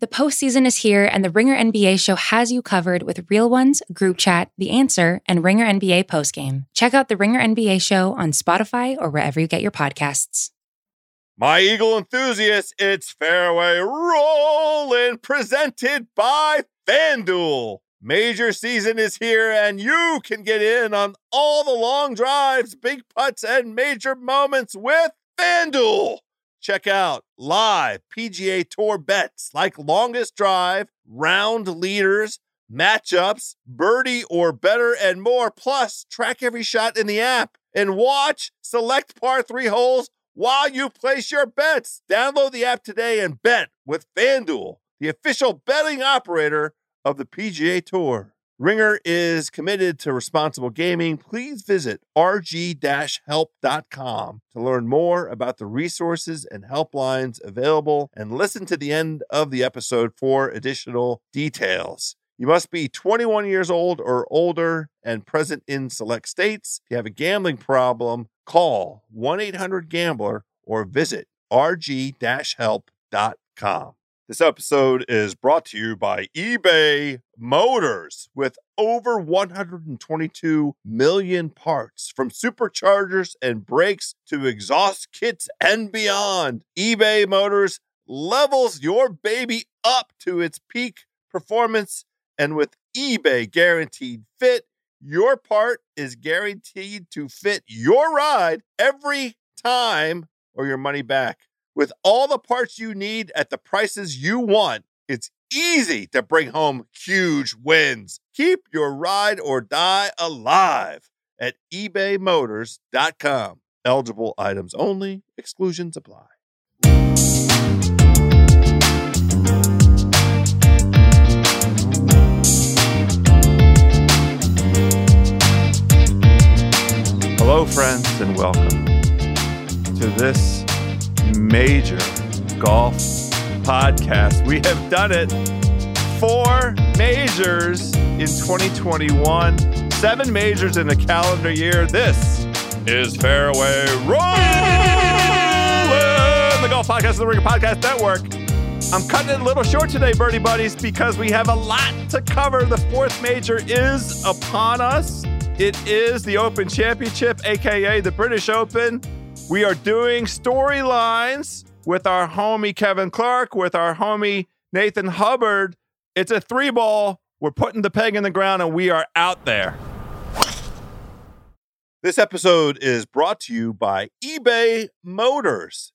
The postseason is here, and the Ringer NBA show has you covered with real ones, group chat, The Answer, and Ringer NBA postgame. Check out the Ringer NBA show on Spotify or wherever you get your podcasts. My Eagle enthusiasts, it's Fairway Rolling, presented by FanDuel. Major season is here, and you can get in on all the long drives, big putts, and major moments with FanDuel. Check out live PGA Tour bets like longest drive, round leaders, matchups, birdie or better, and more. Plus, track every shot in the app and watch select par three holes while you place your bets. Download the app today and bet with FanDuel, the official betting operator of the PGA Tour. Ringer is committed to responsible gaming. Please visit rg-help.com to learn more about the resources and helplines available and listen to the end of the episode for additional details. You must be 21 years old or older and present in select states. If you have a gambling problem, call 1-800-GAMBLER or visit rg-help.com. This episode is brought to you by eBay Motors with over 122 million parts from superchargers and brakes to exhaust kits and beyond. eBay Motors levels your baby up to its peak performance and with eBay guaranteed fit, your part is guaranteed to fit your ride every time or your money back. With all the parts you need at the prices you want, it's easy to bring home huge wins. Keep your ride or die alive at ebaymotors.com. Eligible items only, exclusions apply. Hello, friends, and welcome to this major golf podcast. We have done it. Four majors in 2021, seven majors in a calendar year. This is Fairway Rolling, the Golf Podcast of the Ringer Podcast Network. I'm cutting it a little short today, Birdie Buddies, because we have a lot to cover. The fourth major is upon us. It is the Open Championship, aka the British Open. We are doing storylines with our homie Kevin Clark, with our homie Nathan Hubbard. It's a three ball. We're putting the peg in the ground and we are out there. This episode is brought to you by eBay Motors.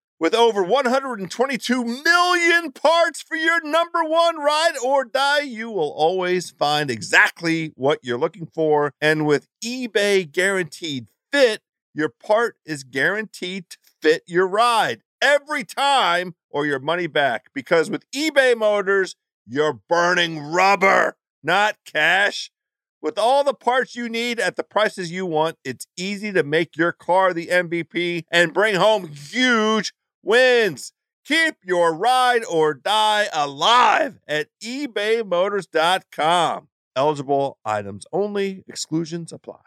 With over 122 million parts for your number one ride or die, you will always find exactly what you're looking for. And with eBay Guaranteed Fit, your part is guaranteed to fit your ride every time or your money back. Because with eBay Motors, you're burning rubber, not cash. With all the parts you need at the prices you want, it's easy to make your car the MVP and bring home huge wins. Keep your ride or die alive at ebaymotors.com. Eligible items only, exclusions apply.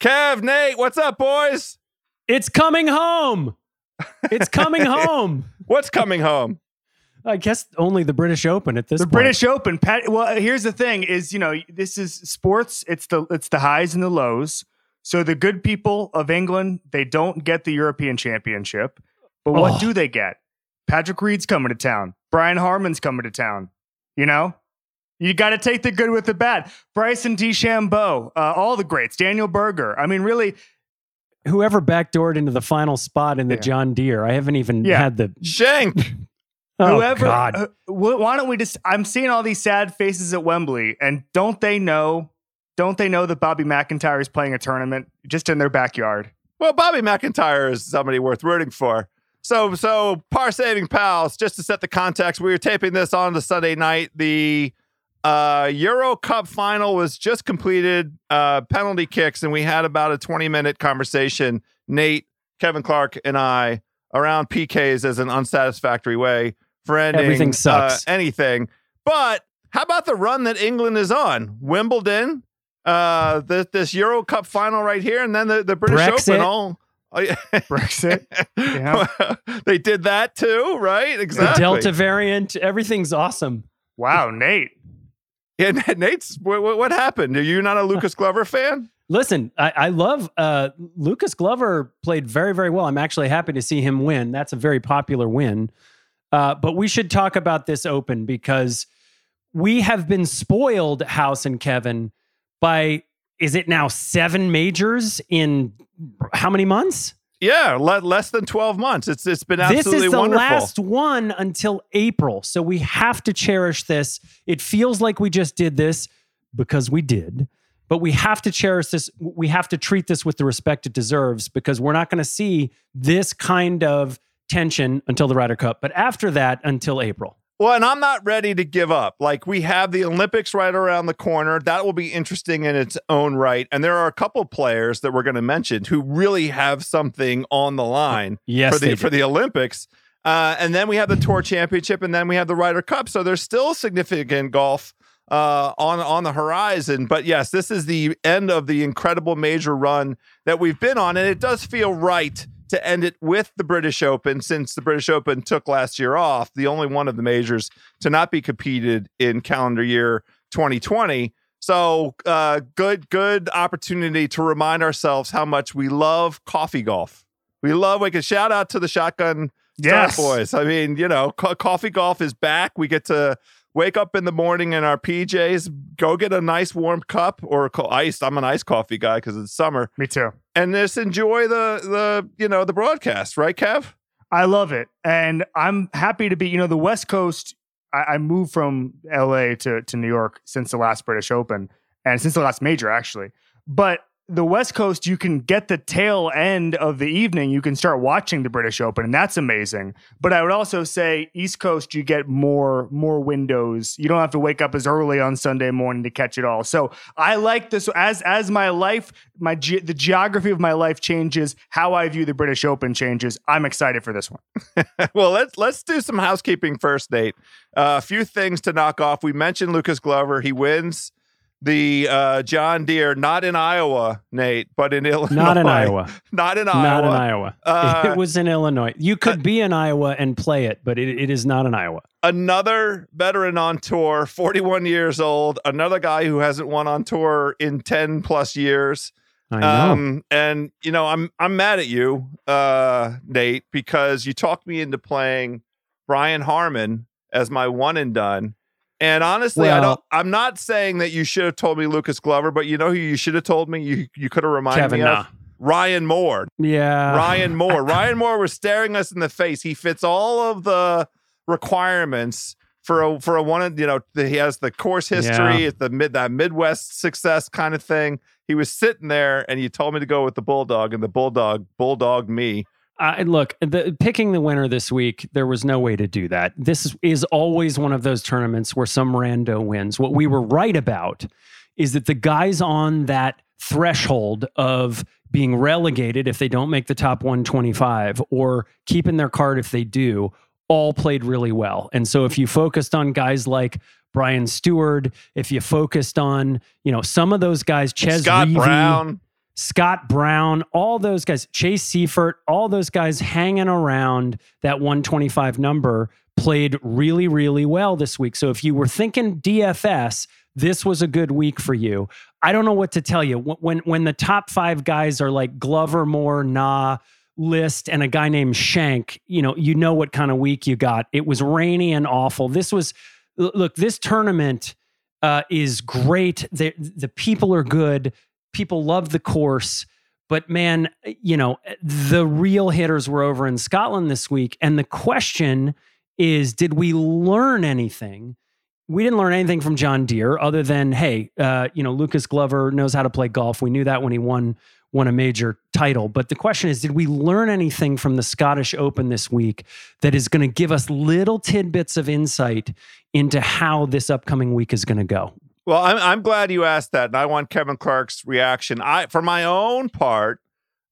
Kev, Nate, what's up, boys? It's coming home. It's coming home. What's coming home? I guess only the British Open at this the point. British Open. Pat, well, here's the thing: is you know this is sports. It's the it's the highs and the lows. So the good people of England they don't get the European Championship, but what Oh. do they get? Patrick Reed's coming to town. Brian Harman's coming to town. You know, you got to take the good with the bad. Bryson DeChambeau, uh, all the greats. Daniel Berger. I mean, really, Whoever backdoored into the final spot in the Yeah. John Deere, I haven't even Yeah. had the. Schenk. Oh, whoever. God. uh, why don't we just? I'm seeing all these sad faces at Wembley, and don't they know? Don't they know that Bobby MacIntyre is playing a tournament just in their backyard? Well, Bobby MacIntyre is somebody worth rooting for. So, so par saving pals. Just to set the context, we were taping this on the Sunday night. The uh, Euro Cup final was just completed. Uh, penalty kicks, and we had about a twenty minute conversation. Nate, Kevin Clark, and I around PKs as an unsatisfactory way for ending Everything sucks. uh, anything. But how about the run that England is on? Wimbledon, uh, this, this Euro Cup final right here, and then the, the British Brexit. Open. All oh, yeah. Brexit. Yeah. they did that too, right? The Exactly. Delta variant, everything's awesome. Wow, Nate. Yeah, Nate's. What, what, what happened? Are you not a Lucas Glover fan? Listen, I, I love uh, Lucas Glover played very, very well. I'm actually happy to see him win. That's a very popular win. Uh, but we should talk about this open because we have been spoiled, House and Kevin, by is it now seven majors in how many months? Yeah, le- less than twelve months. It's it's been absolutely This is the wonderful. last one until April. So we have to cherish this. It feels like we just did this because we did, but we have to cherish this. We have to treat this with the respect it deserves because we're not going to see this kind of tension until the Ryder Cup. But after that, until April. Well, and I'm not ready to give up. Like we have the Olympics right around the corner. That will be interesting in its own right. And there are a couple players that we're going to mention who really have something on the line Yes, for the for the Olympics. Uh, and then we have the Tour Championship, and then we have the Ryder Cup. So there's still significant golf uh, on on the horizon. But yes, this is the end of the incredible major run that we've been on, and it does feel right to end it with the British Open, since the British Open took last year off, the only one of the majors to not be competed in calendar year 2020. So uh, good, good opportunity to remind ourselves how much we love coffee golf. We love. We can shout out to the shotgun Yes. Start boys. I mean, you know, co- coffee golf is back. We get to wake up in the morning in our PJs, go get a nice warm cup or co- iced. I'm an iced coffee guy because it's summer, Me too. And just enjoy the the you know the broadcast, right, Kev? I love it. And I'm happy to be, you know, the West Coast. I, I moved from LA to, to New York since the last British Open and since the last major, actually. But the West Coast, you can get the tail end of the evening. You can start watching the British Open, and that's amazing. But I would also say East Coast, you get more more windows. You don't have to wake up as early on Sunday morning to catch it all. So I like this as as my life, my ge- the geography of my life changes. How I view the British Open changes. I'm excited for this one. well, let's let's do some housekeeping first, Nate. Uh, a few things to knock off. We mentioned Lucas Glover. He wins the uh, John Deere, not in Iowa, Nate, but in Illinois. Not in Iowa. Not in Iowa. Not in Iowa. Uh, it was in Illinois. You could be in Iowa and play it, but it, it is not in Iowa. another veteran on tour, 41 years old, another guy who hasn't won on tour in 10 plus years. I know. Um, and you know, I'm I'm mad at you, uh, Nate, because you talked me into playing Brian Harman as my one and done. And honestly, I don't. I'm not saying that you should have told me Lucas Glover, but you know who you should have told me? You you could have reminded Kevin, me nah. of Ryan Moore. yeah. Ryan Moore. Ryan Moore was staring us in the face. He fits all of the requirements for a for a one. Of you know, the, he has the course history, it's the mid that Midwest success kind of thing. He was sitting there, and you told me to go with the bulldog, and the bulldog bulldog me. Uh, I look, the, picking the winner this week, there was no way to do that. This is, is always one of those tournaments where some rando wins. What we were right about is that the guys on that threshold of being relegated if they don't make the top 125 or keeping their card if they do all played really well. And so if you focused on guys like Brian Stuard, if you focused on, you know, some of those guys, Ches Scott Brown. Scott Brown, all those guys, Chase Seiffert, all those guys hanging around that 125 number played really, really well this week. So if you were thinking DFS, this was a good week for you. I don't know what to tell you. When when the top five guys are like Glover, Moore, Na, List, and a guy named Schenk, you know, you know what kind of week you got. It was rainy and awful. This was look, this tournament uh, is great. The, the people are good. People love the course. But man, you know, the real hitters were over in Scotland this week. And the question is did we learn anything? We didn't learn anything from John Deere other than, hey, uh, you know, Lucas Glover knows how to play golf. We knew that when he won won a major title. But the question is, did we learn anything from the Scottish Open this week that is going to give us little tidbits of insight into how this upcoming week is going to go? Well, I'm I'm glad you asked that, and I want Kevin Clark's reaction. I, for my own part,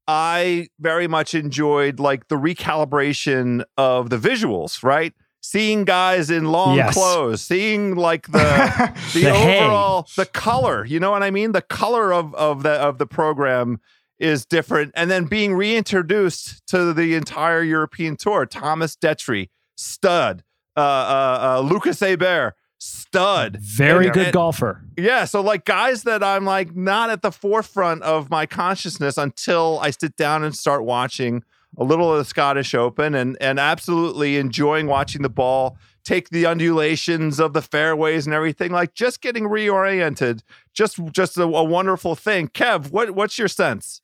I very much enjoyed like the recalibration of the visuals, right? Seeing guys in long Yes. clothes, seeing like the the, The hay. overall the color, you know what I mean? The color of of the of the program is different, and then being reintroduced to the entire European tour. Thomas Detry, stud. Uh, uh, uh, Lucas Herbert, stud. Very And- good and- golfer. yeah, so like guys that I'm like not at the forefront of my consciousness until I sit down and start watching a little of the Scottish Open and and absolutely enjoying watching the ball take the undulations of the fairways and everything like just getting reoriented just just a, a wonderful thing. Kev, what what's your sense?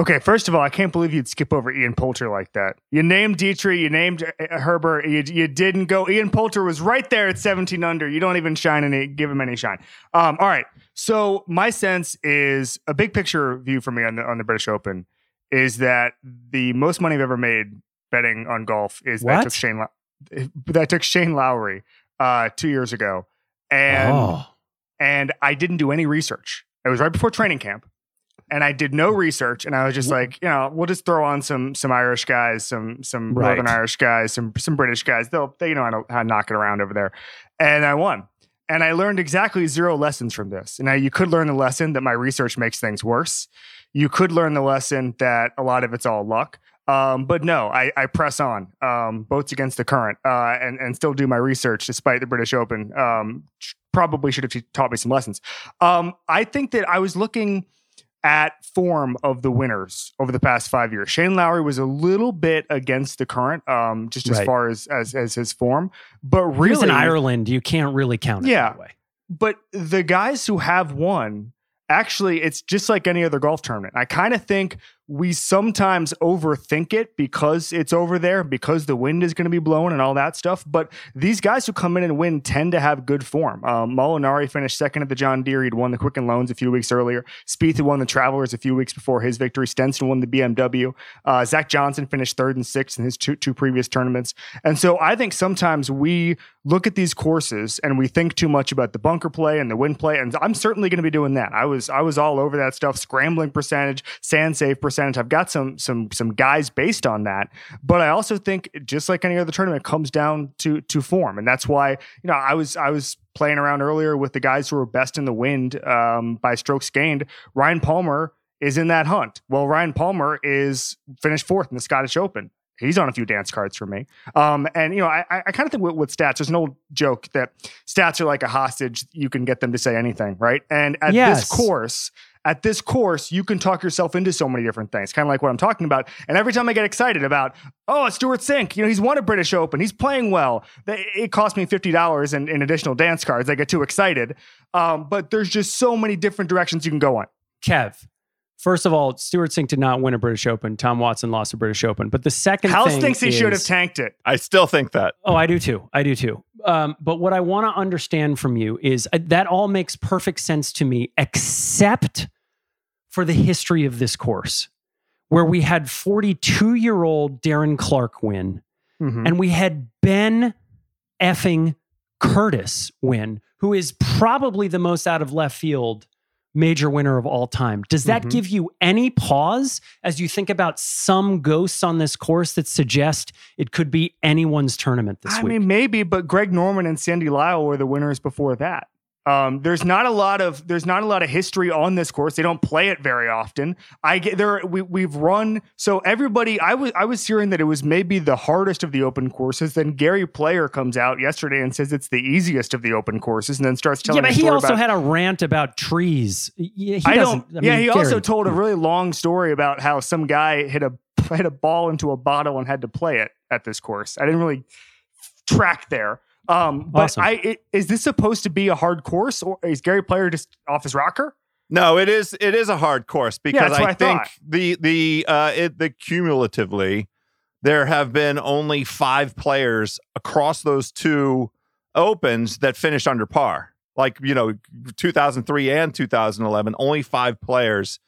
Okay, first of all, I can't believe you'd skip over Ian Poulter like that. You named Dietrich, you named Herbert, you, you didn't go. Ian Poulter was right there at 17 under. You don't even shine any, give him any shine. Um, all right, so my sense is a big picture view for me on the on the British Open is that the most money I've ever made betting on golf is that I took Shane Low- that took Shane Lowry uh, two years ago, and oh, and I didn't do any research. It was right before training camp, and I did no research. And I was just like, you know, we'll just throw on some some Irish guys, some some Right. Northern Irish guys, some some British guys. They'll they you know how to, how to knock it around over there, and I won. And I learned exactly zero lessons from this. Now you could learn the lesson that my research makes things worse. You could learn the lesson that a lot of it's all luck. Um, but no, I, I press on, um, boats against the current, uh, and and still do my research despite the British Open. Um, probably should have taught me some lessons. Um, I think that I was looking at form of the winners over the past five years. Shane Lowry was a little bit against the current, um, just as Right. far as, as as his form, but He was really in Ireland. You can't really count it Yeah. that way. but the guys who have won, actually, it's just like any other golf tournament. I kind of think we sometimes overthink it because it's over there, because the wind is going to be blowing and all that stuff. But these guys who come in and win tend to have good form. Um, Molinari finished second at the John Deere. He'd won the Quicken Loans a few weeks earlier. Spieth won the Travelers a few weeks before his victory. Stenson won the BMW. Uh, Zach Johnson finished third and sixth in his two, two previous tournaments. And so I think sometimes we look at these courses and we think too much about the bunker play and the wind play. And I'm certainly going to be doing that. I was I was all over that stuff, scrambling percentage, sand save percentage. I've got some some some guys based on that. But I also think just like any other tournament, comes down to to form. And that's why, you know, I was I was playing around earlier with the guys who were best in the wind um, by strokes gained. Ryan Palmer is in that hunt. Well, Ryan Palmer is finished fourth in the Scottish Open. He's on a few dance cards for me. Um, and you know, I, I kind of think with, with stats, there's an old joke that stats are like a hostage. You can get them to say anything, right? And at Yes. this course, at this course, you can talk yourself into so many different things, kind of like what I'm talking about. And every time I get excited about, oh, Stewart Cink, you know, he's won a British Open, he's playing well. It cost me fifty dollars in, in additional dance cards. I get too excited. Um, but there's just so many different directions you can go on. Kev, first of all, Stewart Cink did not win a British Open. Tom Watson lost a British Open. But the second House thing thinks he should have tanked it. I still think that. Oh, I do too. I do too. Um, but what I want to understand from you is uh, that all makes perfect sense to me, except for the history of this course, where we had 42 year old Darren Clarke win, Mhm. and we had Ben effing Curtis win, who is probably the most out of left field major winner of all time. Does that Mhm. give you any pause as you think about some ghosts on this course that suggest it could be anyone's tournament this I week? I mean, maybe, but Greg Norman and Sandy Lyle were the winners before that. Um, there's not a lot of there's not a lot of history on this course. They don't play it very often. I get there. We we've run so everybody. I was I was hearing that it was maybe the hardest of the open courses. Then Gary Player comes out yesterday and says it's the easiest of the open courses, and then starts telling. yeah, but he also about, had a rant about trees. Yeah, He I don't. I yeah, he Gary- also told a really long story about how some guy hit a hit a ball into a bottle and had to play it at this course. I didn't really track there. Um, but Awesome. I it, is this supposed to be a hard course, or is Gary Player just off his rocker? No, it is it is a hard course because that's what I, I think the the uh it the cumulatively there have been only five players across those two opens that finished under par. Like, you know, 2003 and 2011, only five players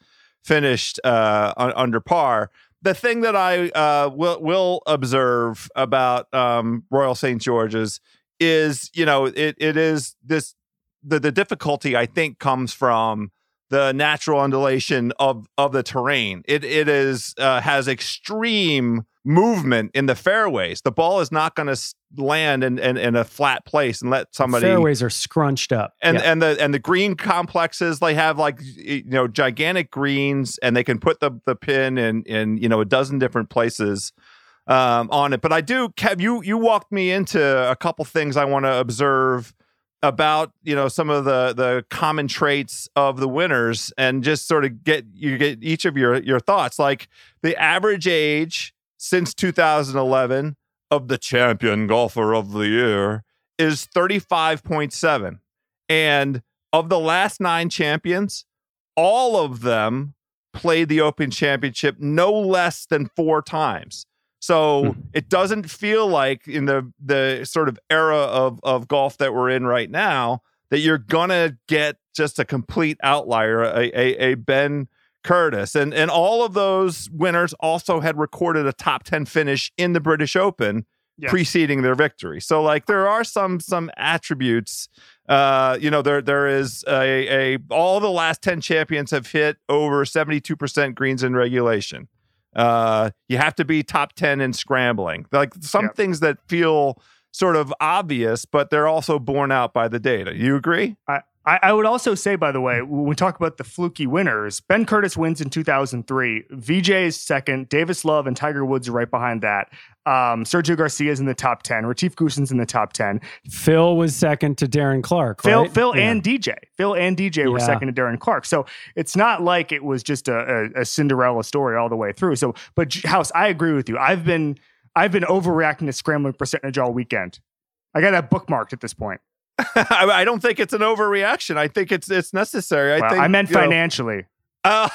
finished uh, un- under par. The thing that I uh, will will observe about um, Royal St George's is, you know, it it is this the the difficulty I think comes from the natural undulation of of the terrain. It it is uh, has extreme movement in the fairways. The ball is not going to land in, in, in a flat place and let somebody The fairways are scrunched up. and Yeah. and the and the green complexes they have like you know gigantic greens and they can put the the pin in in you know a dozen different places um, on it. But I do, Kev, you you walked me into a couple things I want to observe about you know some of the the common traits of the winners and just sort of get you get each of your your thoughts. Like the average age since 2011 of the champion golfer of the year is 35.7 and of the last 9 champions all of them played the open championship no less than 4 times so Hmm. it doesn't feel like in the the sort of era of of golf that we're in right now that you're gonna get just a complete outlier, a a, a Ben Curtis, and and all of those winners also had recorded a top ten finish in the British Open preceding their victory. So like there are some some attributes. Uh, you know there there is a a all the last ten champions have hit over seventy two percent greens in regulation. Uh, you have to be top 10 in scrambling. Like some Yep. things that feel sort of obvious, but they're also borne out by the data. You agree? I, I would also say, by the way, when we talk about the fluky winners, Ben Curtis wins in 2003. VJ is second. Davis Love and Tiger Woods are right behind that. Um, Sergio Garcia is in the top 10. Retief Goosen's in the top 10. Phil was second to Darren Clarke. Phil, right? Phil Yeah. and DJ. Phil and DJ were second to Darren Clarke. So it's not like it was just a, a, a Cinderella story all the way through. So, but House, I agree with you. I've been I've been overreacting to scrambling percentage all weekend. I got that bookmarked at this point. I, I don't think it's an overreaction. I think it's it's necessary. I Well, think I meant you know- financially. Oh,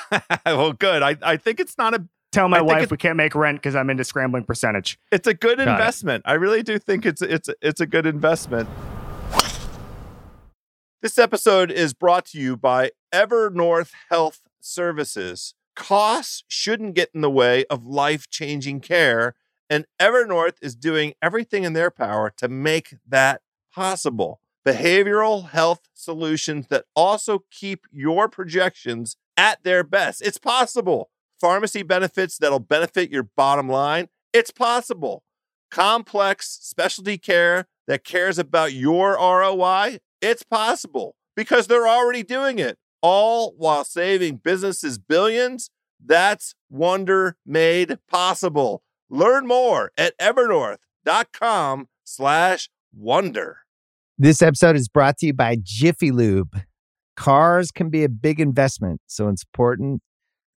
well, good. I, I think it's not a Tell my I wife it- we can't make rent because I'm into scrambling percentage. it's a good Got it. investment. I really do think it's it's it's a good investment. This episode is brought to you by Evernorth Health Services. Costs shouldn't get in the way of life-changing care, and Evernorth is doing everything in their power to make that possible. Behavioral health solutions that also keep your projections at their best. It's possible. Pharmacy benefits that'll benefit your bottom line. It's possible. Complex specialty care that cares about your ROI. It's possible because they're already doing it, all while saving businesses billions. That's wonder made possible. Learn more at evernorth.com slash wonder. This episode is brought to you by Jiffy Lube. Cars can be a big investment, so it's important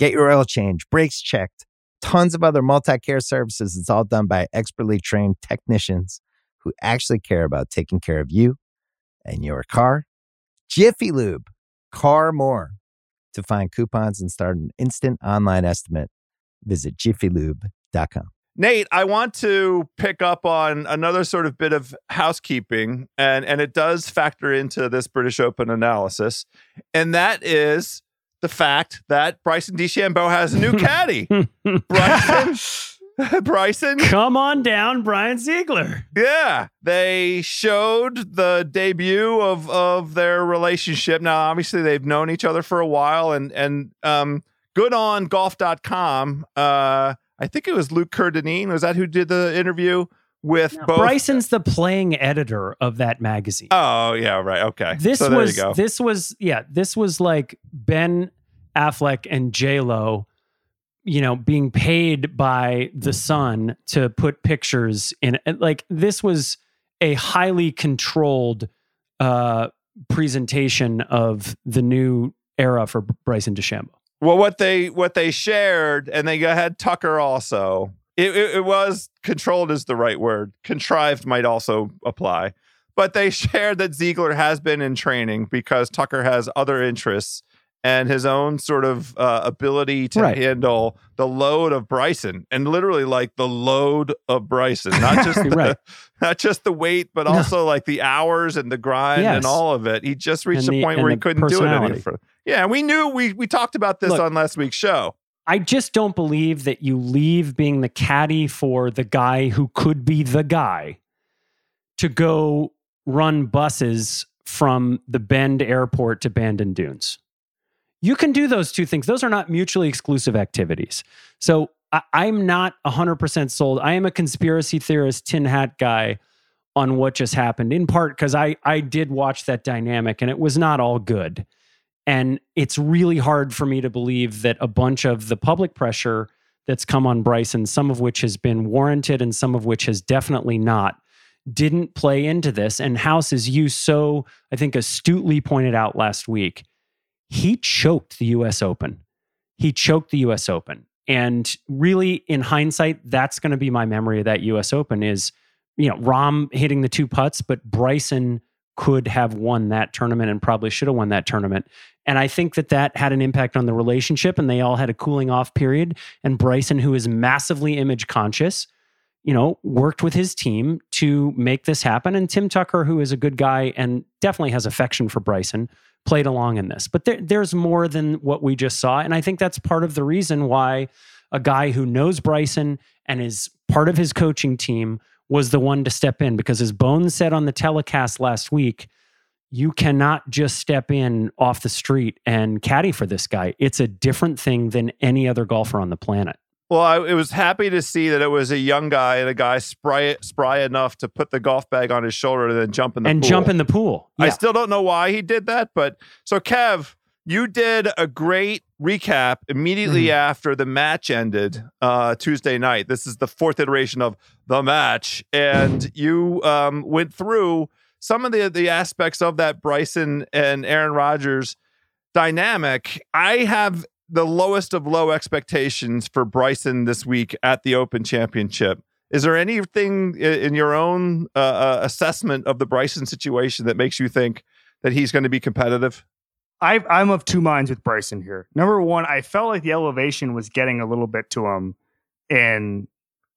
Get your oil change, brakes checked, tons of other multi care services. It's all done by expertly trained technicians who actually care about taking care of you and your car. Jiffy Lube, car more. To find coupons and start an instant online estimate, visit jiffylube.com. Nate, I want to pick up on another sort of bit of housekeeping, and, and it does factor into this British Open analysis, and that is the fact that Bryson DeChambeau has a new caddy. Bryson, Bryson, Come on down, Brian Zeigler. yeah, they showed the debut of of their relationship. Now, obviously, they've known each other for a while, and and um, good on golf.com. Uh, I think it was Luke Kerr-Dineen. Was that who did the interview with both? Bryson's the playing editor of that magazine. Oh yeah, right. Okay. this so there was you go. this was yeah this was like Ben Affleck and J Lo, you know, being paid by the Sun to put pictures in. Like this was a highly controlled uh, presentation of the new era for Bryson DeChambeau. Well, what they what they shared, and they had Tucker also. It, it, it was controlled is the right word. Contrived might also apply, but they shared that Zeigler has been in training because Tucker has other interests and his own sort of uh, ability to Right. handle the load of Bryson, and literally like the load of Bryson, not just the, Right. not just the weight, but No. also like the hours and the grind Yes. and all of it. He just reached And a the- point where he couldn't do it anymore. Yeah, and we knew we we talked about this Look, on last week's show. I just don't believe that you leave being the caddy for the guy who could be the guy to go run buses from the Bend Airport to Bandon Dunes. You can do those two things. Those are not mutually exclusive activities. So I, I'm not 100% sold. I am a conspiracy theorist, tin hat guy on what just happened, in part because I, I did watch that dynamic and it was not all good. And it's really hard for me to believe that a bunch of the public pressure that's come on Bryson, some of which has been warranted and some of which has definitely not, didn't play into this. And House, as you so, I think, astutely pointed out last week, he choked the US Open. He choked the US Open. And really, in hindsight, that's going to be my memory of that US Open is, you know, Rahm hitting the two putts, but Bryson could have won that tournament and probably should have won that tournament. And I think that that had an impact on the relationship, and they all had a cooling off period. And Bryson, who is massively image conscious, you know, worked with his team to make this happen. And Tim Tucker, who is a good guy and definitely has affection for Bryson, played along in this. But there, there's more than what we just saw. And I think that's part of the reason why a guy who knows Bryson and is part of his coaching team was the one to step in because as Bones said on the telecast last week, you cannot just step in off the street and caddy for this guy. It's a different thing than any other golfer on the planet. Well, I it was happy to see that it was a young guy and a guy spry spry enough to put the golf bag on his shoulder and then jump in the and pool. jump in the pool. I still don't know why he did that, but so Kev, you did a great recap immediately Mm-hmm. after the match ended uh, Tuesday night. This is the fourth iteration of the match, and you um, went through some of the the aspects of that Bryson and Aaron Rodgers dynamic. I have the lowest of low expectations for Bryson this week at the Open Championship. Is there anything in your own uh, uh, assessment of the Bryson situation that makes you think that he's going to be competitive? I, I'm of two minds with Bryson here. Number one, I felt like the elevation was getting a little bit to him in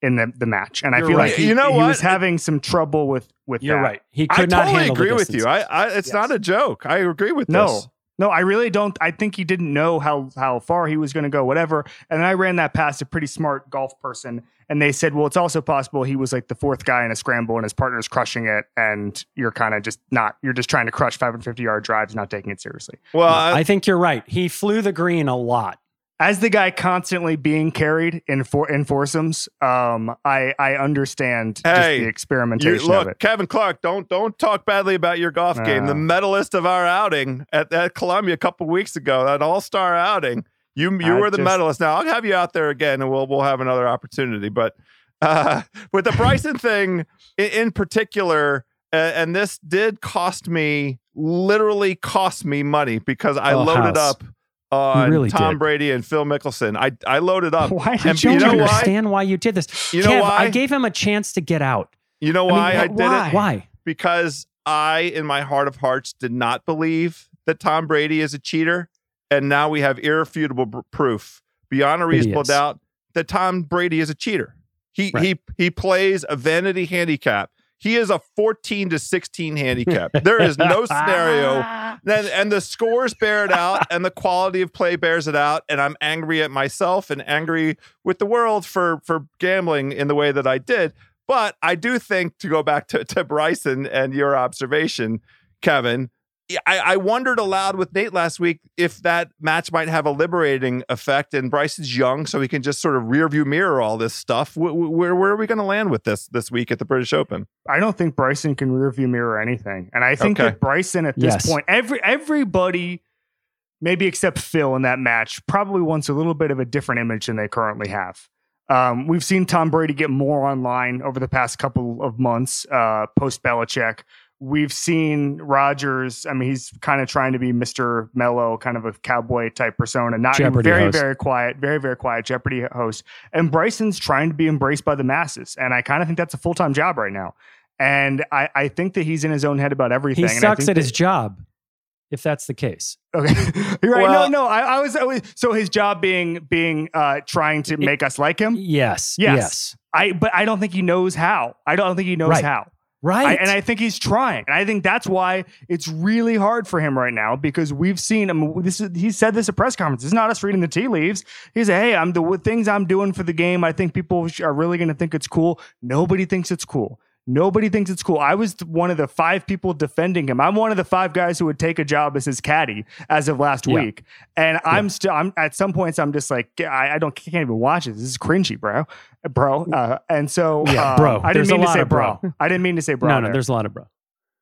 in the, the match, and I You're feel right. like he, You know he what? was having some trouble with with You're that. right. He I could not totally handle the agree with you. I, I it's Yes. not a joke. I agree with No, this. No, I really don't. I think he didn't know how how far he was going to go, whatever. And then I ran that past a pretty smart golf person, and they said, well, it's also possible he was like the fourth guy in a scramble, and his partner's crushing it, and you're kind of just not. You're just trying to crush 550 yard drives, not taking it seriously. Well, I, I think you're right. He flew the green a lot. As the guy constantly being carried in for in foursomes, um, I I understand just Hey, the you, experimentation of look, it. Kevin Clark, don't don't talk badly about your golf game. The Uh. medalist of our outing at, at Columbia a couple weeks ago, that All Star outing. You you I were the just- medalist. Now I'll have you out there again, and we'll we'll have another opportunity. But uh, with the Bryson thing in, in particular, uh, and this did cost me literally cost me money because I Oh, loaded House. up on really Tom did. Brady and Phil Mickelson. I I loaded up. Why And you you don't know do why? understand why you did this. You know Kev, why? I gave him a chance to get out. You know I mean, why I, did why? it? Why? because I, in my heart of hearts, did not believe that Tom Brady is a cheater. And now we have irrefutable br- proof beyond a reasonable doubt that Tom Brady is a cheater. He Right. he he plays a vanity handicap. He is a 14 to 16 handicap. there is no scenario and, and the scores bear it out and the quality of play bears it out and i'm angry at myself and angry with the world for for gambling in the way that i did but i do think to go back to, to bryson and your observation kevin I, I wondered aloud with Nate last week if that match might have a liberating effect, and Bryson's young, so he can just sort of rear view mirror all this stuff. Where, where, where are we going to land with this this week at the British Open? I don't think Bryson can rearview mirror anything. And I think Okay. that Bryson at this Yes. point, every everybody, maybe except Phil in that match, probably wants a little bit of a different image than they currently have. Um, we've seen Tom Brady get more online over the past couple of months, uh, post Belichick, we've seen Rodgers. I mean, he's kind of trying to be Mr. Mellow, kind of a cowboy type persona, not very, host. very quiet, very, very quiet Jeopardy host. And Bryson's trying to be embraced by the masses. And I kind of think that's a full time job right now. And I, I think that he's in his own head about everything. He And I sucks at that- his job, if that's the case. Okay, you're right. Well- no, no. I, I, was, I was so his job being being uh trying to make us like him. Yes. Yes. Yes. I but I don't think he knows how. I don't think he knows Right. how. Right. I, and I think he's trying. And I think that's why it's really hard for him right now because we've seen him. This is, he said this at press conference. It's not us reading the tea leaves. He said, Hey, I'm the things I'm doing for the game. I think people are really going to think it's cool. Nobody thinks it's cool. Nobody thinks it's cool. I was one of the five people defending him. I'm one of the five guys who would take a job as his caddy as of last Yeah. week. And I'm still, I'm at some points, I'm just like, I, I don't, can't even watch it. This is cringy, bro, bro. Uh, and so, Yeah, uh, bro. I didn't a mean to say bro. bro. I didn't mean to say bro. no, no, there. there's a lot of bro.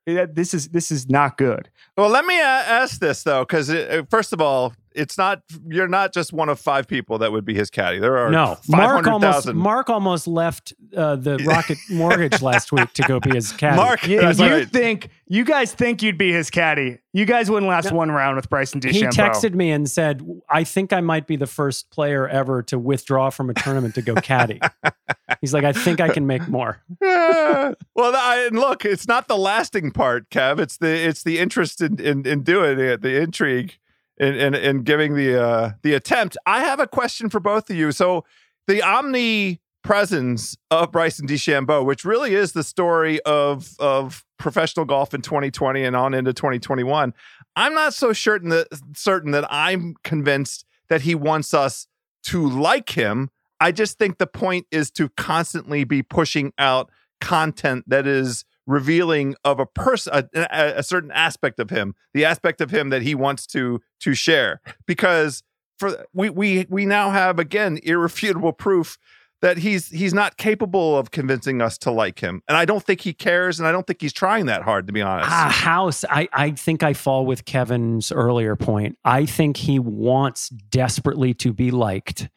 Yeah, this is this is not good. Well, let me a- ask this though, because first of all, it's not you're not just one of five people that would be his caddy. There are No, five Mark almost thousand. Mark almost left uh, the Rocket Mortgage last week to go be his caddy. Mark, He You, that's you right. think you guys think you'd be his caddy? You guys wouldn't last one round with Bryson DeChambeau. he texted me and said, "I think I might be the first player ever to withdraw from a tournament to go caddy." He's like, "I think I can make more." well, I, and look, it's not the lasting part, Kev. It's the it's the interest in in, in doing it, the intrigue, in in, in giving the uh, the attempt. I have a question for both of you. So the omnipresence of Bryson DeChambeau, which really is the story of of professional golf in 2020 and on into 2021. I'm not so certain that certain that I'm convinced that he wants us to like him. I just think the point is to constantly be pushing out content that is revealing of a person a, a- certain aspect of him the aspect of him that he wants to to share. Because for we we we now have again irrefutable proof that he's he's not capable of convincing us to like him. And i don't think he cares and i don't think he's trying that hard to be honest. Ah, House, I, I think I fall with Kevin's earlier point. I think he wants desperately to be liked,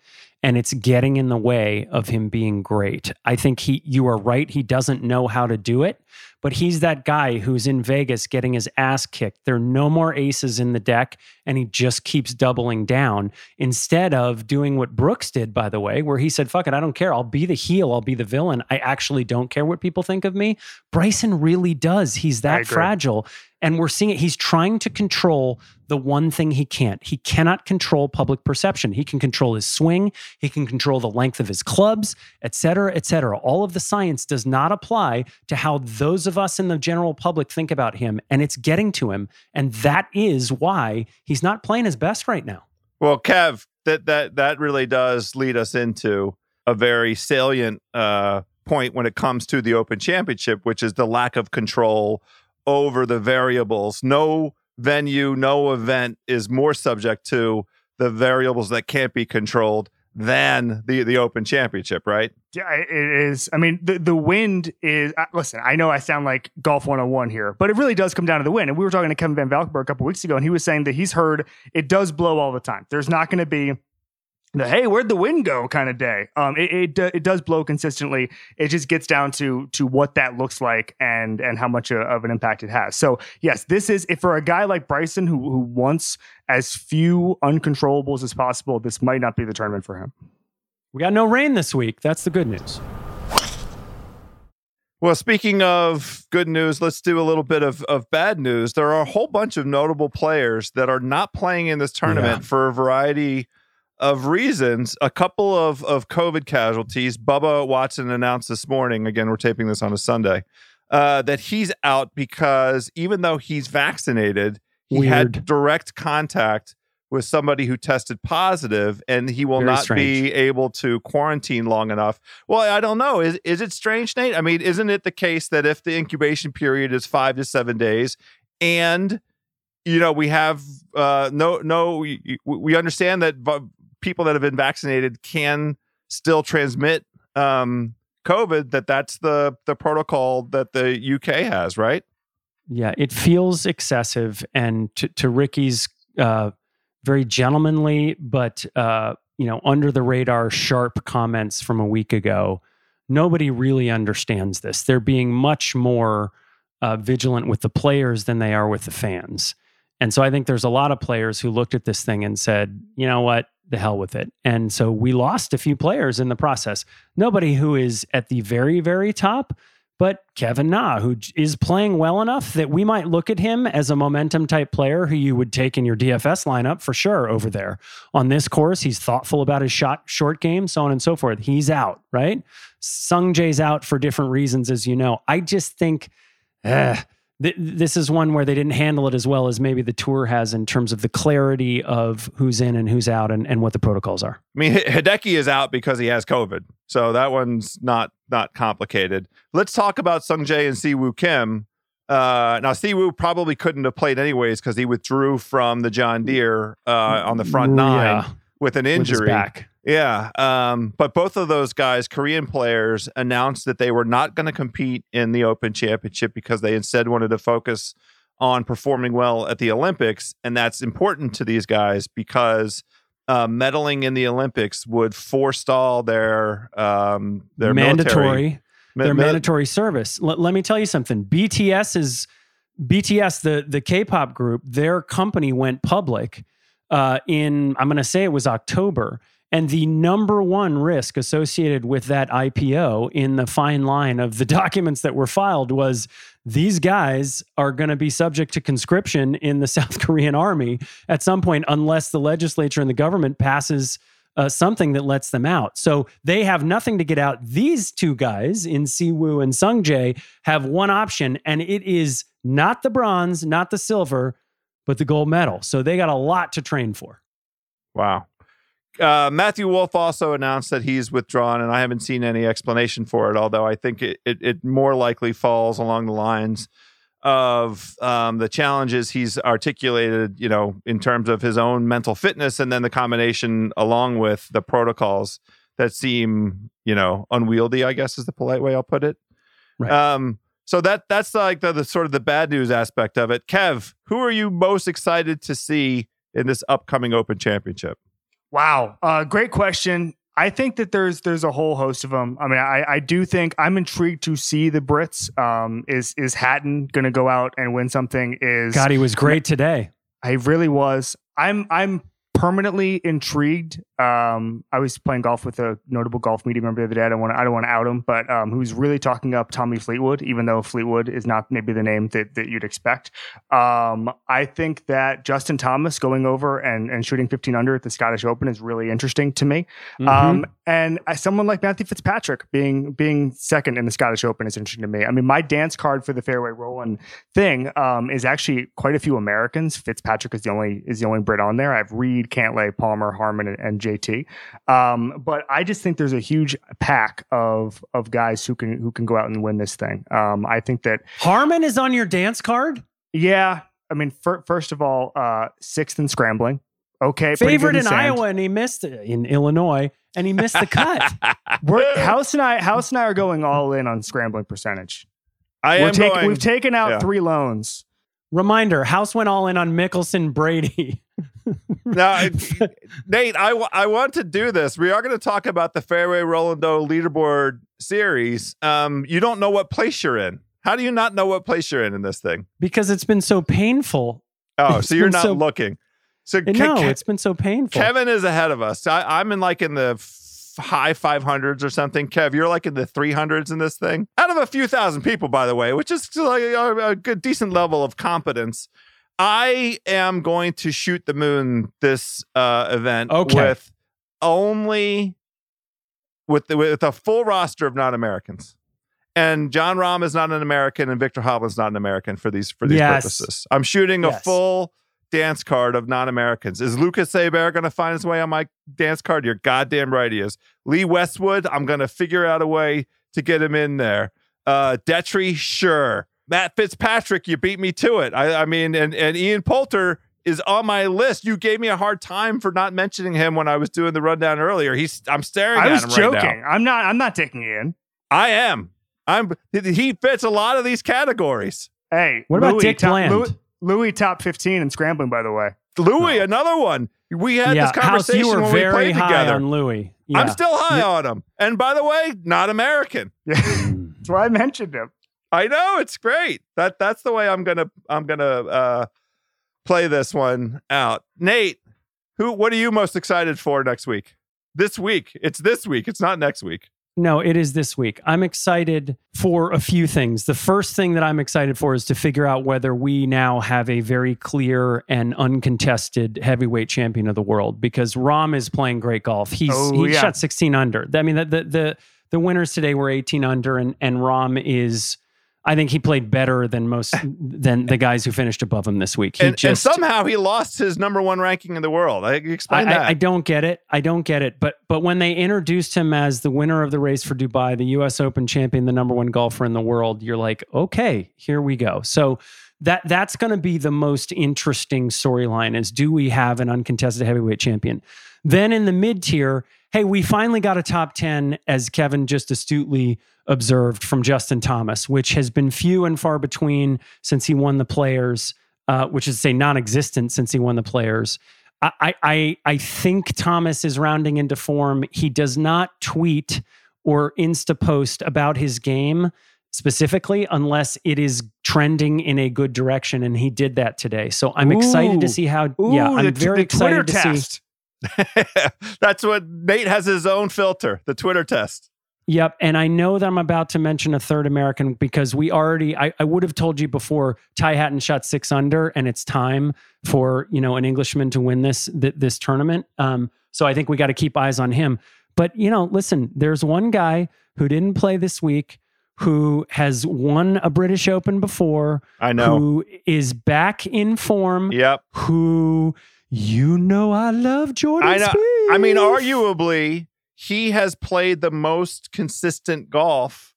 and it's getting in the way of him being great. I think he, you are right. He doesn't know how to do it, but he's that guy who's in Vegas getting his ass kicked. There are no more aces in the deck, and he just keeps doubling down instead of doing what Brooks did, by the way, where he said, Fuck it, I don't care. I'll be the heel, I'll be the villain. I actually don't care what people think of me. Bryson really does. He's that fragile. And we're seeing it. He's trying to control the one thing he can't. He cannot control public perception. He can control his swing, he can control the length of his clubs, et cetera, et cetera. All of the science does not apply to how those of us in the general public think about him. And it's getting to him. And that is why he's not playing his best right now. Well, Kev, that that that really does lead us into a very salient uh, point when it comes to the Open Championship, which is the lack of control over the variables. No venue, no event is more subject to the variables that can't be controlled than the the Open Championship, right? Yeah, it is. I mean, the, the wind is. Uh, listen, I know I sound like golf 101 here, but it really does come down to the wind. And we were talking to Kevin Van Valkenburg a couple weeks ago, and he was saying that he's heard it does blow all the time. There's not going to be the hey, where'd the wind go kind of day. Um, it it, it does blow consistently. It just gets down to to what that looks like and and how much uh, of an impact it has. So yes, this is if for a guy like Bryson who who wants as few uncontrollables as possible, this might not be the tournament for him. We got no rain this week. That's the good news. Well, speaking of good news, let's do a little bit of, of bad news. There are a whole bunch of notable players that are not playing in this tournament Yeah. for a variety of reasons. A couple of, of COVID casualties. Bubba Watson announced this morning, again, we're taping this on a Sunday, uh, that he's out because even though he's vaccinated, he had direct contact with somebody who tested positive and he will Very not strange. be able to quarantine long enough. Well, I don't know. Is is it strange, Nate? I mean, isn't it the case that if the incubation period is five to seven days, and you know we have uh, no no we, we understand that people that have been vaccinated can still transmit um, COVID. That that's the the protocol that the UK has, right? Yeah, it feels excessive. And to, to Ricky's uh, very gentlemanly, but uh, you know, under the radar, sharp comments from a week ago, nobody really understands this. They're being much more uh, vigilant with the players than they are with the fans. And so I think there's a lot of players who looked at this thing and said, you know what, the hell with it. And so we lost a few players in the process. Nobody who is at the very, very top, but Kevin Na, who is playing well enough that we might look at him as a momentum type player who you would take in your DFS lineup for sure over there. On this course, he's thoughtful about his shot short game, so on and so forth. He's out, right? Sung Jae's out for different reasons, as you know. I just think eh, th- this is one where they didn't handle it as well as maybe the tour has in terms of the clarity of who's in and who's out and, and what the protocols are. I mean, Hideki is out because he has COVID, so that one's not not complicated. Let's talk about Sung Jae and Siwoo Kim. Uh, now, Siwoo probably couldn't have played anyways because he withdrew from the John Deere uh, on the front nine Yeah, with an with injury. back. Yeah. Um, but both of those guys, Korean players, announced that they were not going to compete in the Open Championship because they instead wanted to focus on performing well at the Olympics. And that's important to these guys because uh, medaling in the Olympics would forestall their um, their mandatory. military- their mi- mandatory service. L- let me tell you something. BTS is BTS, the the K-pop group. Their company went public uh, in I'm going to say it was October, and the number one risk associated with that IPO in the fine line of the documents that were filed was these guys are going to be subject to conscription in the South Korean army at some point, unless the legislature and the government passes uh, something that lets them out. So they have nothing to get out. These two guys in Siwoo and Sung Jae have one option, and it is not the bronze, not the silver, but the gold medal. So they got a lot to train for. Wow. Uh, Matthew Wolff also announced that he's withdrawn, and I haven't seen any explanation for it. Although I think it it, it more likely falls along the lines of um, the challenges he's articulated, you know, in terms of his own mental fitness, and then the combination along with the protocols that seem, you know, unwieldy. I guess is the polite way I'll put it. Right. Um, so that that's like the, the sort of the bad news aspect of it. Kev, who are you most excited to see in this upcoming Open Championship? Wow, uh, great question. I think that there's there's a whole host of them. I mean, I, I do think I'm intrigued to see the Brits. Um, is is Hatton going to go out and win something? Is God, he was great today. I really was. I'm I'm permanently intrigued. Um, I was playing golf with a notable golf media member the other day. I don't want to, I don't want to out him, but um, who's really talking up Tommy Fleetwood, even though Fleetwood is not maybe the name that, that you'd expect. Um, I think that Justin Thomas going over and, and shooting 15 under at the Scottish Open is really interesting to me. Mhm. Um, and someone like Matthew Fitzpatrick being being second in the Scottish Open is interesting to me. I mean, my dance card for the fairway rolling thing um, is actually quite a few Americans. Fitzpatrick is the only is the only Brit on there. I have Reed, Cantlay, Palmer, Harman, and, and JT. Um, but I just think there's a huge pack of of guys who can who can go out and win this thing. Um, I think that Harman is on your dance card. yeah. I mean, fir- first of all, uh, sixth in scrambling. Okay, Favorite in sand. Iowa, and he missed it in Illinois, and he missed the cut. We're, House and I, House and I are going all in on scrambling percentage. I We're am taking, going. we've taken out yeah. three loans. Reminder: House went all in on Mickelson Brady. now, I- Nate, I, w- I want to do this. We are going to talk about the Fairway Rolando leaderboard series. Um, you don't know what place you're in. How do you not know what place you're in in this thing? because it's been so painful. Oh, It's so you're not so- looking. So Ke- no, Ke- it's been so painful. Kevin is ahead of us. I, I'm in like in the high 500s or something. Kev, you're like in the 300s in this thing. Out of a few thousand people, by the way, which is like a, a good, decent level of competence. I am going to shoot the moon this uh, event Okay. with only with the, with a full roster of non-Americans. And Jon Rahm is not an American, and Viktor Hovland's not an American for these for these Yes. purposes. I'm shooting a Yes. full dance card of non-Americans. Is Lucas Seber going to find his way on my dance card? You're goddamn right he is. Lee Westwood, I'm going to figure out a way to get him in there. Uh, Detry, sure. Matt Fitzpatrick, you beat me to it. I, I mean, and and Ian Poulter is on my list. You gave me a hard time for not mentioning him when I was doing the rundown earlier. He's I'm staring I at was him joking. right now. I'm not. I'm not taking it in. I am. I'm. He fits a lot of these categories. Hey, What about Dick top, Bland? Louis, Louis top 15 in scrambling, by the way. Louis, another one. We had yeah, this House, conversation you were when we played high together. on Louis. Yeah. I'm still high on him. And by the way, not American. Yeah, that's why I mentioned him. I know it's great. That that's the way I'm gonna I'm gonna uh, play this one out. Nate, who what are you most excited for next week? This week. It's this week. It's not next week. No, it is this week. I'm excited for a few things. The first thing that I'm excited for is to figure out whether we now have a very clear and uncontested heavyweight champion of the world because Rahm is playing great golf. He's Oh, he yeah. shot 16 under. I mean, the the the, the winners today were 18 under, and and Rahm is. I think he played better than most than the guys who finished above him this week. He And, and somehow he lost his number one ranking in the world. I I, explain that. I, I don't get it. I don't get it. But but when they introduced him as the winner of the race for Dubai, the U.S. Open champion, the number one golfer in the world, you're like, okay, here we go. So that that's going to be the most interesting storyline: is do we have an uncontested heavyweight champion? Then in the mid tier, hey, we finally got a top ten, as Kevin just astutely observed from Justin Thomas, which has been few and far between since he won the Players. Uh, which is to say non-existent since he won the Players. I, I I think Thomas is rounding into form. He does not tweet or Insta post about his game specifically unless it is trending in a good direction, and he did that today. So I'm excited to see how. Ooh, yeah, I'm the, very the excited to see. That's what Nate has his own filter, the Twitter test. Yep. And I know that I'm about to mention a third American because we already, I, I would have told you before, Ty Hatton shot six under and it's time for, you know, an Englishman to win this, th- this tournament. Um, so I think we got to keep eyes on him. But, you know, listen, there's one guy who didn't play this week who has won a British Open before, I know. who is back in form, Yep. who, you know, I love Jordan. I know. I mean, arguably, he has played the most consistent golf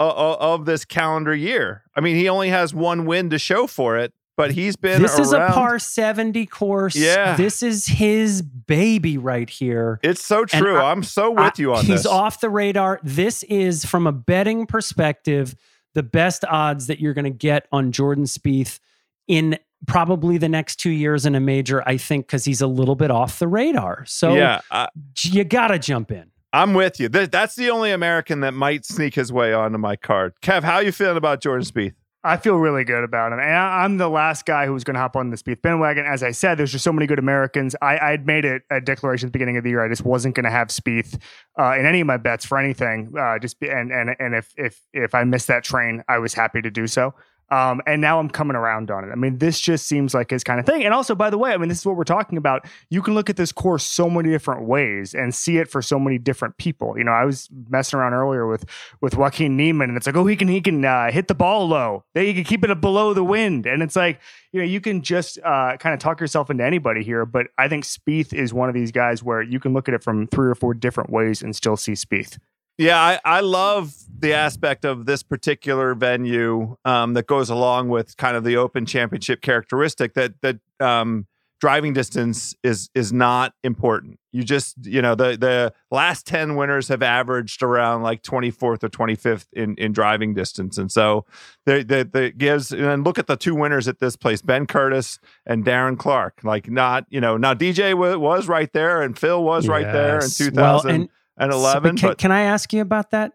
uh, uh, of this calendar year. I mean, he only has one win to show for it, but he's been this is a par 70 course. Yeah. This is his baby right here. It's so true. I- I'm so with I- you on he's this. He's off the radar. This is, from a betting perspective, the best odds that you're going to get on Jordan Spieth in probably the next two years in a major, I think, because he's a little bit off the radar. So yeah, I, you got to jump in. I'm with you. Th- that's the only American that might sneak his way onto my card. Kev, how you feeling about Jordan Spieth? I feel really good about him. And I, I'm the last guy who was going to hop on the Spieth bandwagon. As I said, there's just so many good Americans. I, I'd made it a declaration at the beginning of the year. I just wasn't going to have Spieth uh, in any of my bets for anything. Uh, just be, and and and if if if I missed that train, I was happy to do so. Um, and now I'm coming around on it. I mean, this just seems like his kind of thing. And also, by the way, I mean, this is what we're talking about. You can look at this course so many different ways and see it for so many different people. You know, I was messing around earlier with with Joaquin Niemann, and it's like, oh, he can he can uh, hit the ball low. He can keep it below the wind, and it's like, you know, you can just uh, kind of talk yourself into anybody here. But I think Spieth is one of these guys where you can look at it from three or four different ways and still see Spieth. Yeah, I, I love the aspect of this particular venue um, that goes along with kind of the Open Championship characteristic that that um, driving distance is is not important. You just you know the the last ten winners have averaged around like twenty fourth or twenty fifth in in driving distance, and so that gives and look at the two winners at this place, Ben Curtis and Darren Clarke. Like not you know now DJ w- was right there and Phil was right there in two thousand. Well, and so- eleven. but can, but can I ask you about that?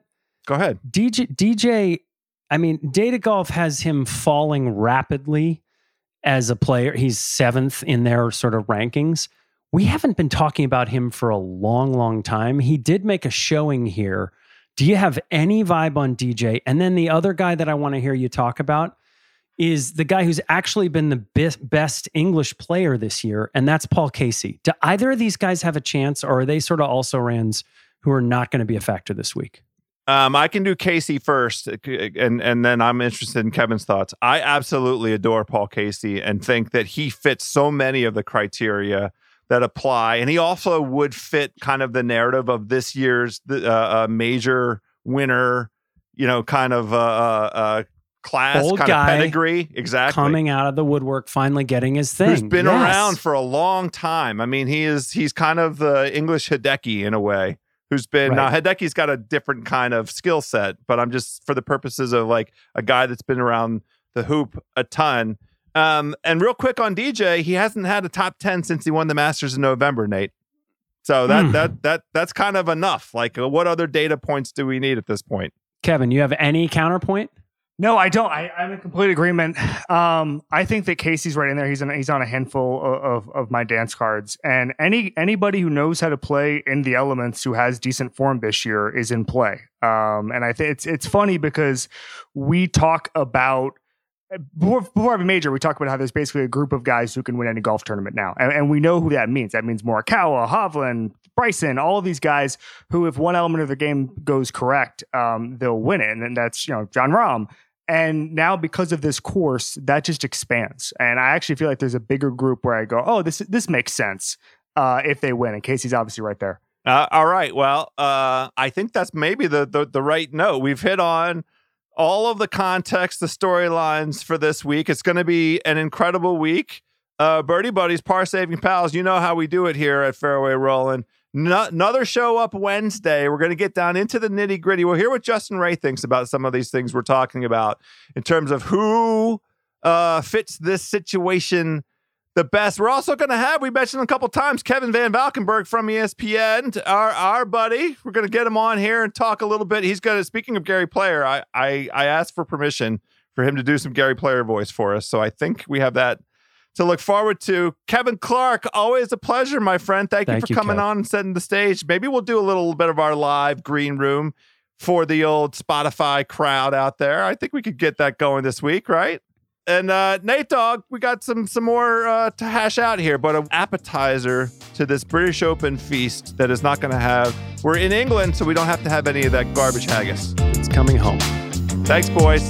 go ahead. DJ DJ I mean Data Golf has him falling rapidly as a player. He's 7th in their sort of rankings. We haven't been talking about him for a long long time. He did make a showing here. Do you have any vibe on DJ? And then the other guy that I want to hear you talk about is the guy who's actually been the best, best English player this year, and that's Paul Casey. Do either of these guys have a chance, or are they sort of also rans who are not going to be a factor this week? Um, I can do Casey first, uh, and and then I'm interested in Kevin's thoughts. I absolutely adore Paul Casey and think that he fits so many of the criteria that apply, and he also would fit kind of the narrative of this year's uh, uh, major winner, you know, kind of uh, uh, uh, class, Old kind guy of pedigree, exactly. coming out of the woodwork, finally getting his thing. Who's been Yes. around for a long time. I mean, he is he's kind of the English Hideki in a way. Who's been now Right. Hideki's got a different kind of skill set, but I'm just for the purposes of like a guy that's been around the hoop a ton. Um, and real quick on DJ, he hasn't had a top 10 since he won the Masters in November, Nate. So that Hmm. that that that's kind of enough. Like uh, what other data points do we need at this point? Kevin, you have any counterpoint? No, I don't. I, I'm in complete agreement. Um, I think that Casey's right in there. He's on, he's on a handful of, of, of my dance cards, and any anybody who knows how to play in the elements who has decent form this year is in play. Um, and I think it's it's funny because we talk about before, before every major, we talk about how there's basically a group of guys who can win any golf tournament now, and, and we know who that means. That means Morikawa, Hovland, Bryson, all of these guys who, if one element of the game goes correct, um, they'll win it, and that's you know Jon Rahm. And now, because of this course, that just expands. And I actually feel like there's a bigger group where I go, oh, this this makes sense uh, if they win. And Casey's obviously right there. Uh, all right. Well, uh, I think that's maybe the, the the right note. We've hit on all of the context, the storylines for this week. It's going to be an incredible week. Uh, Birdie Buddies, par saving pals. You know how we do it here at Fairway Rolling. No, another show up Wednesday. We're going to get down into the nitty gritty. We'll hear what Justin Ray thinks about some of these things we're talking about in terms of who uh, fits this situation the best. We're also going to have, we mentioned a couple times, Kevin Van Valkenburg from ESPN, our our buddy. We're going to get him on here and talk a little bit. He's going to, speaking of Gary Player, I, I, I asked for permission for him to do some Gary Player voice for us. So I think we have that to look forward to. Kevin Clark, always a pleasure, my friend. Thank, Thank you for you, coming Kev. on and setting the stage. Maybe we'll do a little bit of our live green room for the old Spotify crowd out there. I think we could get that going this week, right? And uh, Nate Dogg, we got some some more uh, to hash out here, but an appetizer to this British Open feast that is not going to have. We're in England, so we don't have to have any of that garbage haggis. It's coming home. Thanks, boys.